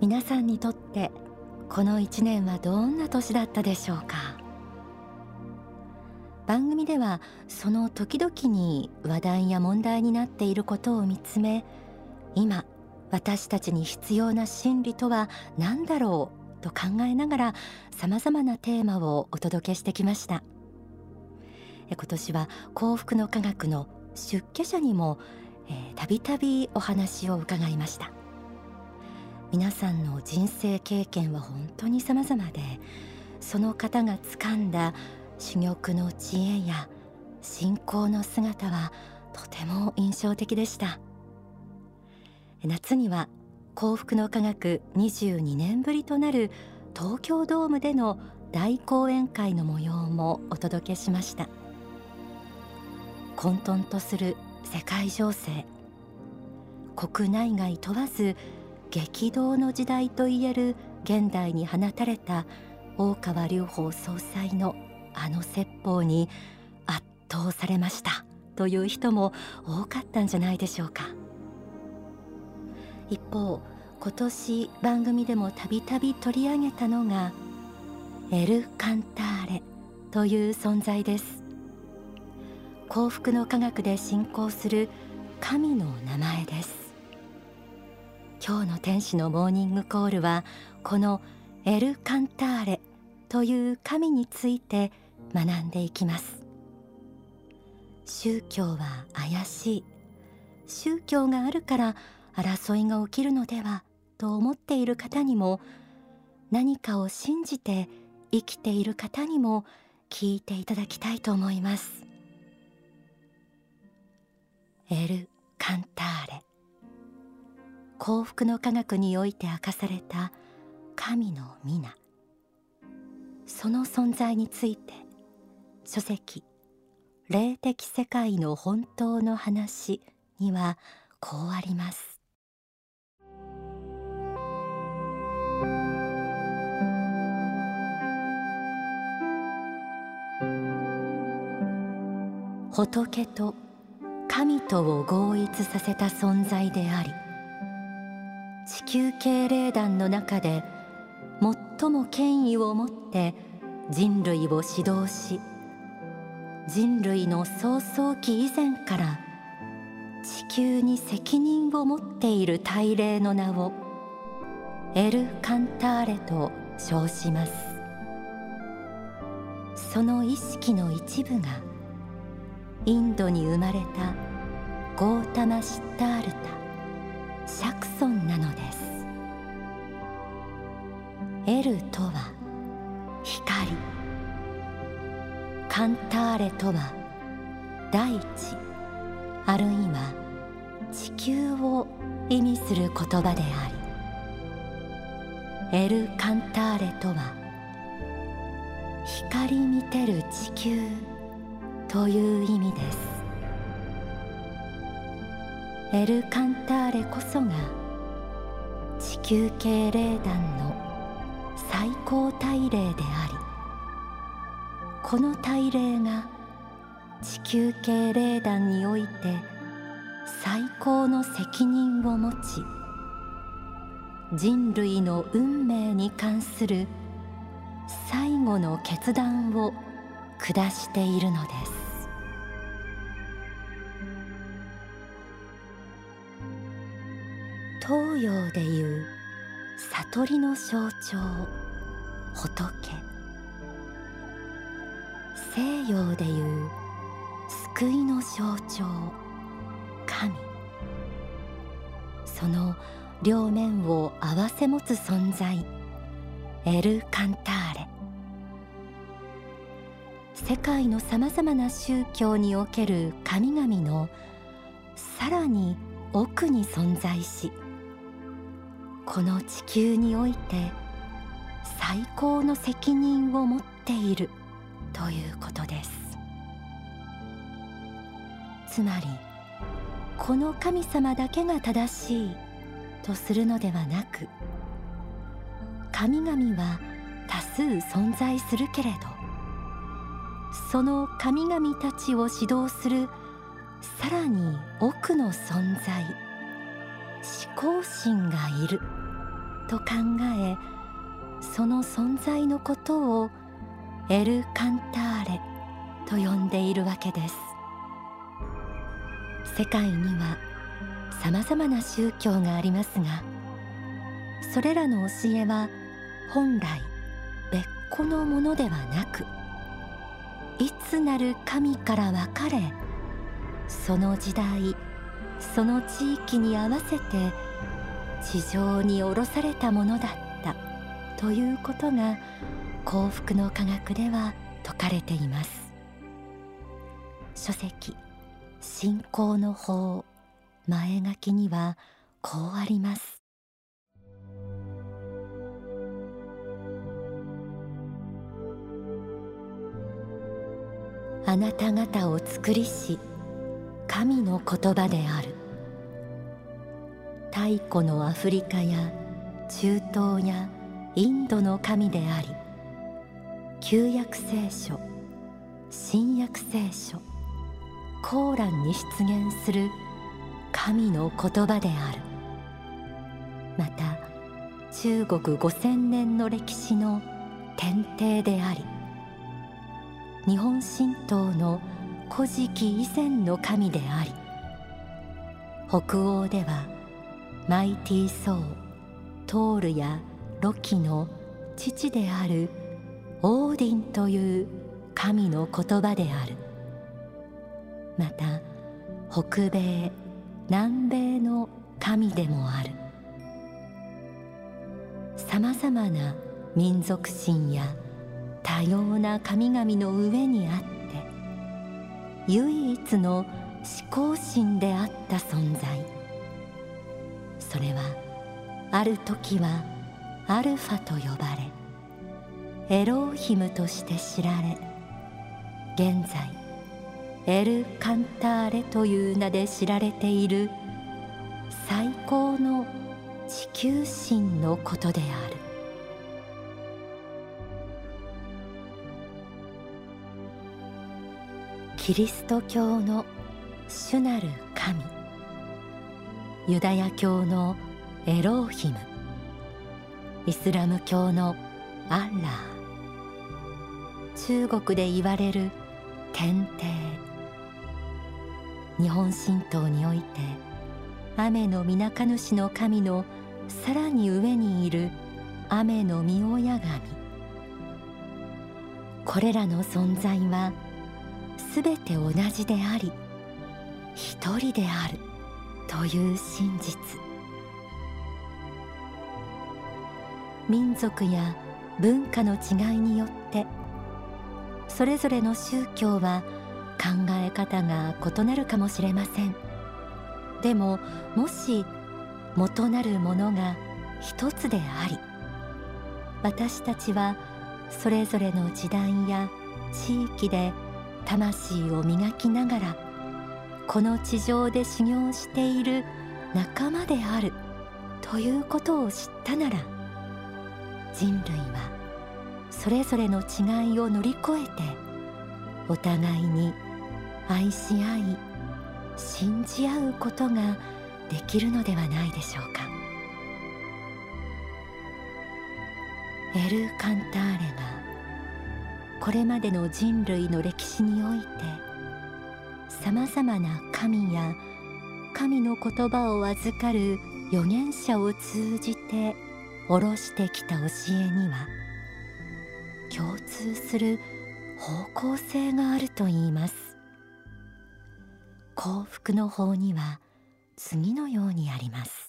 皆さんにとってこの一年はどんな年だったでしょうか？番組ではその時々に話題や問題になっていることを見つめ今私たちに必要な真理とは何だろうと考えながらさまざまなテーマをお届けしてきました。今年は幸福の科学の出家者にもたびたびお話を伺いました。皆さんの人生経験は本当に様々でその方が掴んだ珠玉の知恵や信仰の姿はとても印象的でした。夏には幸福の科学22年ぶりとなる東京ドームでの大講演会の模様もお届けしました。混沌とする世界情勢。国内外問わず激動の時代といえる現代に放たれた大川隆法総裁のあの説法に圧倒されましたという人も多かったんじゃないでしょうか。一方今年番組でもたびたび取り上げたのがエル・カンターレという存在です。幸福の科学で信仰する神の名前です。今日の天使のモーニングコールはこのエル・カンターレという神について学んでいきます。宗教は怪しい宗教があるから争いが起きるのではと思っている方にも何かを信じて生きている方にも聞いていただきたいと思います。エル・カンターレ。幸福の科学において明かされた神の皆。その存在について書籍霊的世界の本当の話にはこうあります。仏と神とを合一させた存在であり地球系霊団の中で最も権威を持って人類を指導し人類の創創期以前から地球に責任を持っている大霊の名をエル・カンターレと称します。その意識の一部がインドに生まれたゴータマ・シッタールタ。エルとは光。カンターレとは大地あるいは地球を意味する言葉であり。エル・カンターレとは光見てる地球という意味です。エル・カンターレこそが地球系霊団の最高大霊でありこの大霊が地球系霊団において最高の責任を持ち人類の運命に関する最後の決断を下しているのです。東洋でいう悟りの象徴。仏。西洋でいう救いの象徴神。その両面を併せ持つ存在エル・カンターレ。世界のさまざまな宗教における神々のさらに奥に存在しこの地球において最高の責任を持っているということです。つまりこの神様だけが正しいとするのではなく神々は多数存在するけれどその神々たちを指導するさらに奥の存在思考心がいると考えその存在のことをエル・カンターレと呼んでいるわけです。世界にはさまざまな宗教がありますがそれらの教えは本来別個のものではなくいつなる神から分かれその時代その地域に合わせて地上に下ろされたものだった。ということが幸福の科学では説かれています。書籍信仰の法前書きにはこうあります。あなた方を作りし神の言葉である。太古のアフリカや中東やインドの神であり旧約聖書新約聖書コーランに出現する神の言葉である。また中国五千年の歴史の天帝であり日本神道の古事記以前の神であり北欧ではマイティー・ソートールやロキの父であるオーディンという神の言葉である。また北米南米の神でもある。さまざまな民族心や多様な神々の上にあって唯一の思考心であった存在。それはある時はアルファと呼ばれエローヒムとして知られ現在エル・カンターレという名で知られている最高の地球神のことである。キリスト教の主なる神ユダヤ教のエローヒム。イスラム教のアッラー中国で言われる天帝。日本神道において雨の皆か主の神のさらに上にいる雨の御親神。これらの存在はすべて同じであり一人であるという真実。民族や文化の違いによってそれぞれの宗教は考え方が異なるかもしれません。でももし元なるものが一つであり私たちはそれぞれの時代や地域で魂を磨きながらこの地上で修行している仲間であるということを知ったなら人類はそれぞれの違いを乗り越えてお互いに愛し合い信じ合うことができるのではないでしょうか。エル・カンターレがこれまでの人類の歴史においてさまざまな神や神の言葉を預かる預言者を通じて下ろしてきた教えには共通する方向性があるといいます。幸福の法には次のようにあります。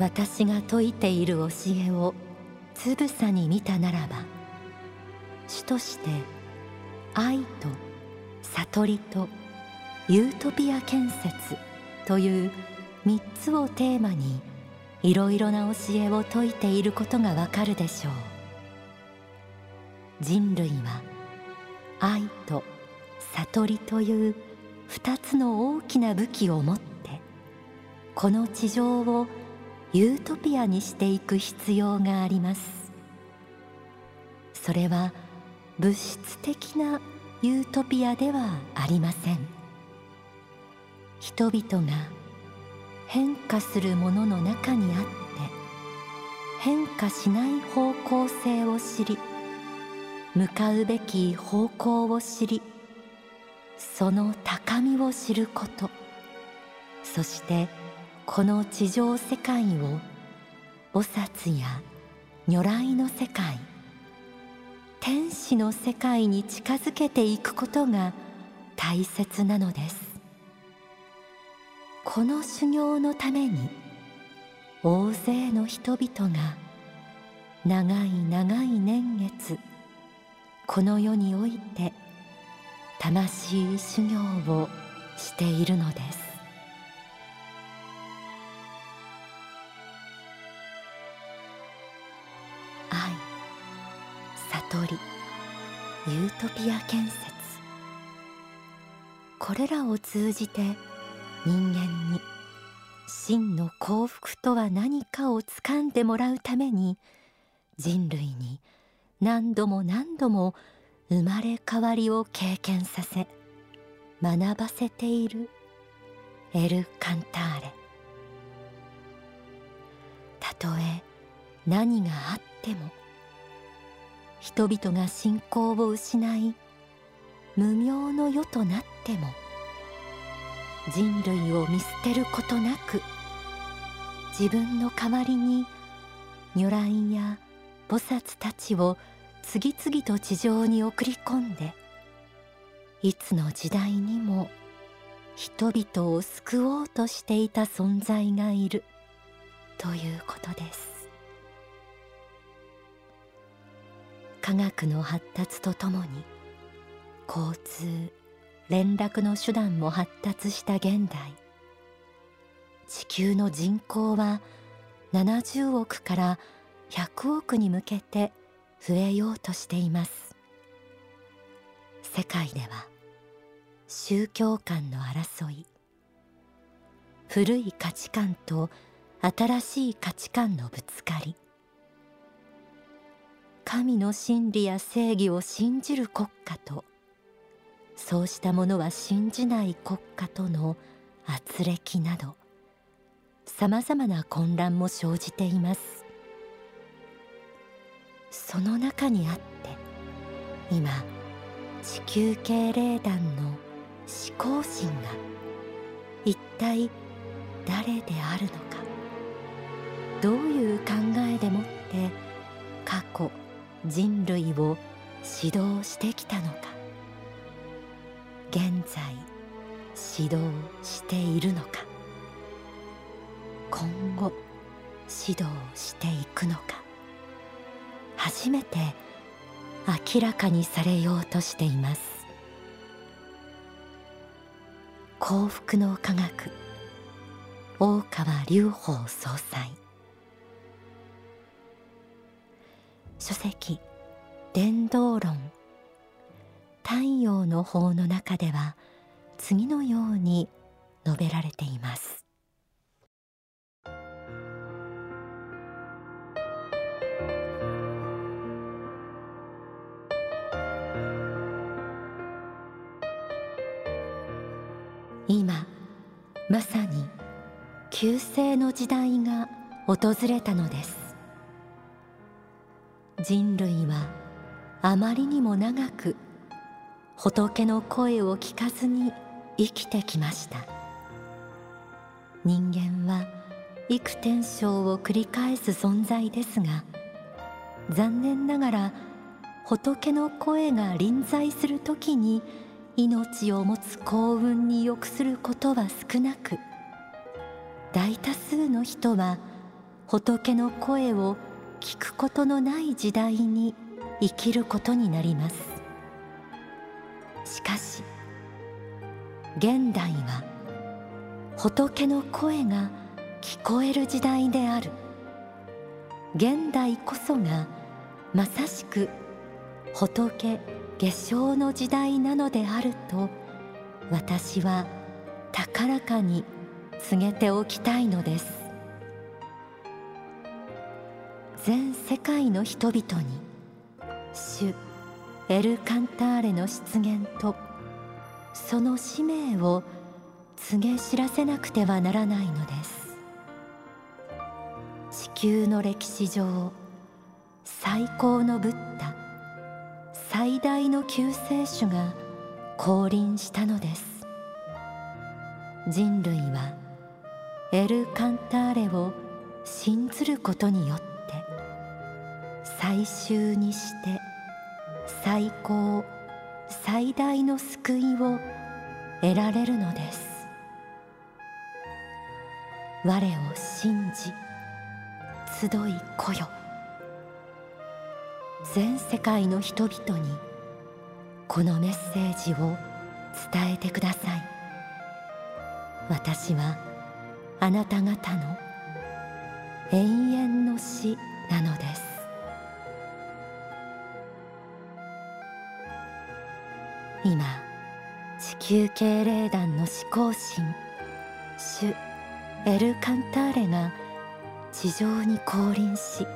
私が説いている教えをつぶさに見たならば主として愛と悟りとユートピア建設という3つをテーマにいろいろな教えを説いていることがわかるでしょう。人類は愛と悟りという2つの大きな武器を持ってこの地上をユートピアにしていく必要があります。それは物質的なユートピアではありません。人々が変化するものの中にあって変化しない方向性を知り向かうべき方向を知りその高みを知ること。そしてこの地上世界を菩薩や如来の世界天使の世界に近づけていくことが大切なのです。この修行のために大勢の人々が長い長い年月この世において魂修行をしているのです。愛。悟り。ユートピア建設。これらを通じて人間に真の幸福とは何かをつかんでもらうために人類に何度も何度も生まれ変わりを経験させ学ばせているエル・カンターレ。たとえ何があってっても人々が信仰を失い無名の世となっても人類を見捨てることなく自分の代わりに如来や菩薩たちを次々と地上に送り込んでいつの時代にも人々を救おうとしていた存在がいるということです。科学の発達とともに交通連絡の手段も発達した現代。地球の人口は70億から100億に向けて増えようとしています。世界では宗教間の争い古い価値観と新しい価値観のぶつかり神の真理や正義を信じる国家とそうしたものは信じない国家との圧力などさまざまな混乱も生じています。その中にあって今地球系霊団の思考心が一体誰であるのかどういう考えでもって過去人類を指導してきたのか。現在指導しているのか。今後指導していくのか。初めて明らかにされようとしています。幸福の科学大川隆法総裁。書籍伝道論。太陽の法の中では次のように述べられています。今まさに旧世の時代が訪れたのです。人類はあまりにも長く仏の声を聞かずに生きてきました。人間は幾天生を繰り返す存在ですが残念ながら仏の声が臨在する時に命を持つ幸運に良くすることは少なく大多数の人は仏の声を聞くことのない時代に生きることになります。しかし現代は仏の声が聞こえる時代である。現代こそがまさしく仏下生の時代なのであると私は高らかに告げておきたいのです。全世界の人々に主エル・カンターレの出現とその使命を告げ知らせなくてはならないのです。地球の歴史上最高のブッダ最大の救世主が降臨したのです。人類はエル・カンターレを信ずることによって最終にして最高最大の救いを得られるのです。我を信じ集い来よ。全世界の人々にこのメッセージを伝えてください。私はあなた方の永遠の死なのです。今地球敬礼団の思考神主エル・カンターレが地上に降臨し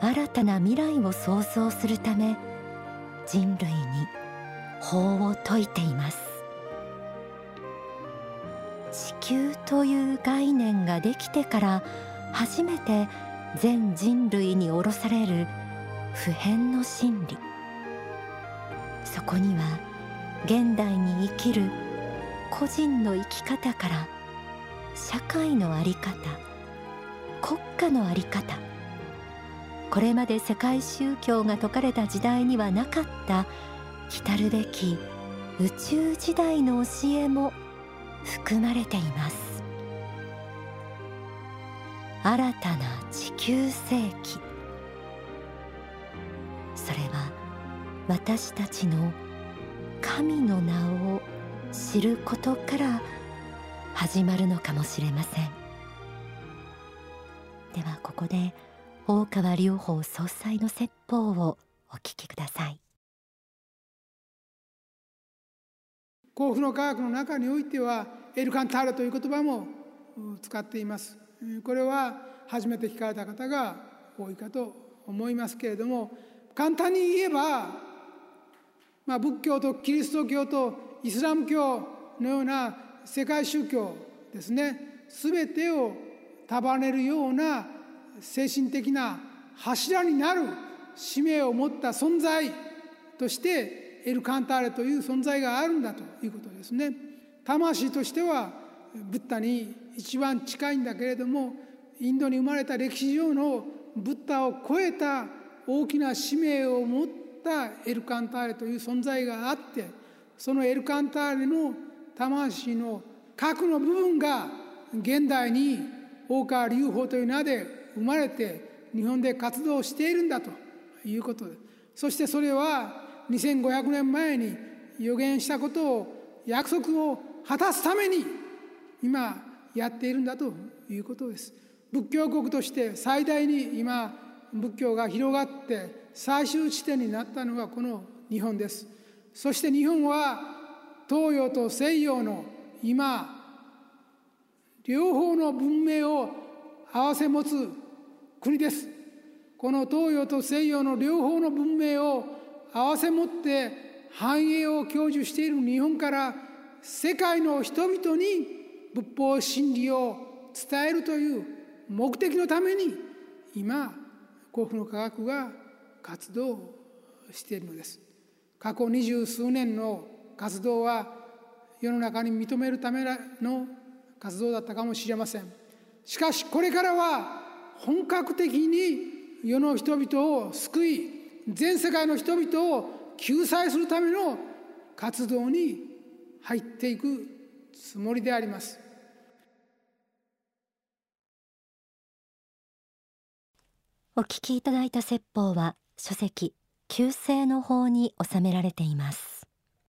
新たな未来を創造するため人類に法を説いています。地球という概念ができてから初めて全人類に下ろされる普遍の真理。そこには現代に生きる個人の生き方から社会の在り方国家の在り方これまで世界宗教が説かれた時代にはなかった来るべき宇宙時代の教えも含まれています。新たな地球世紀。私たちの神の名を知ることから始まるのかもしれません。ではここで大川隆法総裁の説法をお聞きください。幸福の科学の中においてはエルカンターレという言葉も使っています。これは初めて聞かれた方が多いかと思いますけれども簡単に言えば、まあ、仏教とキリスト教とイスラム教のような世界宗教ですね全てを束ねるような精神的な柱になる使命を持った存在としてエル・カンターレという存在があるんだということですね。魂としてはブッダに一番近いんだけれどもインドに生まれた歴史上のブッダを超えた大きな使命を持ったエル・カンターレという存在があってそのエル・カンターレの魂の核の部分が現代に大川隆法という名で生まれて日本で活動しているんだということでそしてそれは2500年前に予言したことを約束を果たすために今やっているんだということです。仏教国として最大に今仏教が広がって最終地点になったのがこの日本です。そして日本は東洋と西洋の今両方の文明を併せ持つ国です。この東洋と西洋の両方の文明を併せ持って繁栄を享受している日本から世界の人々に仏法真理を伝えるという目的のために今幸福の科学が活動をしているのです。過去二十数年の活動は世の中に認めるための活動だったかもしれません。しかしこれからは本格的に世の人々を救い全世界の人々を救済するための活動に入っていくつもりであります。お聞きいただいた説法は書籍旧姓の法に収められています。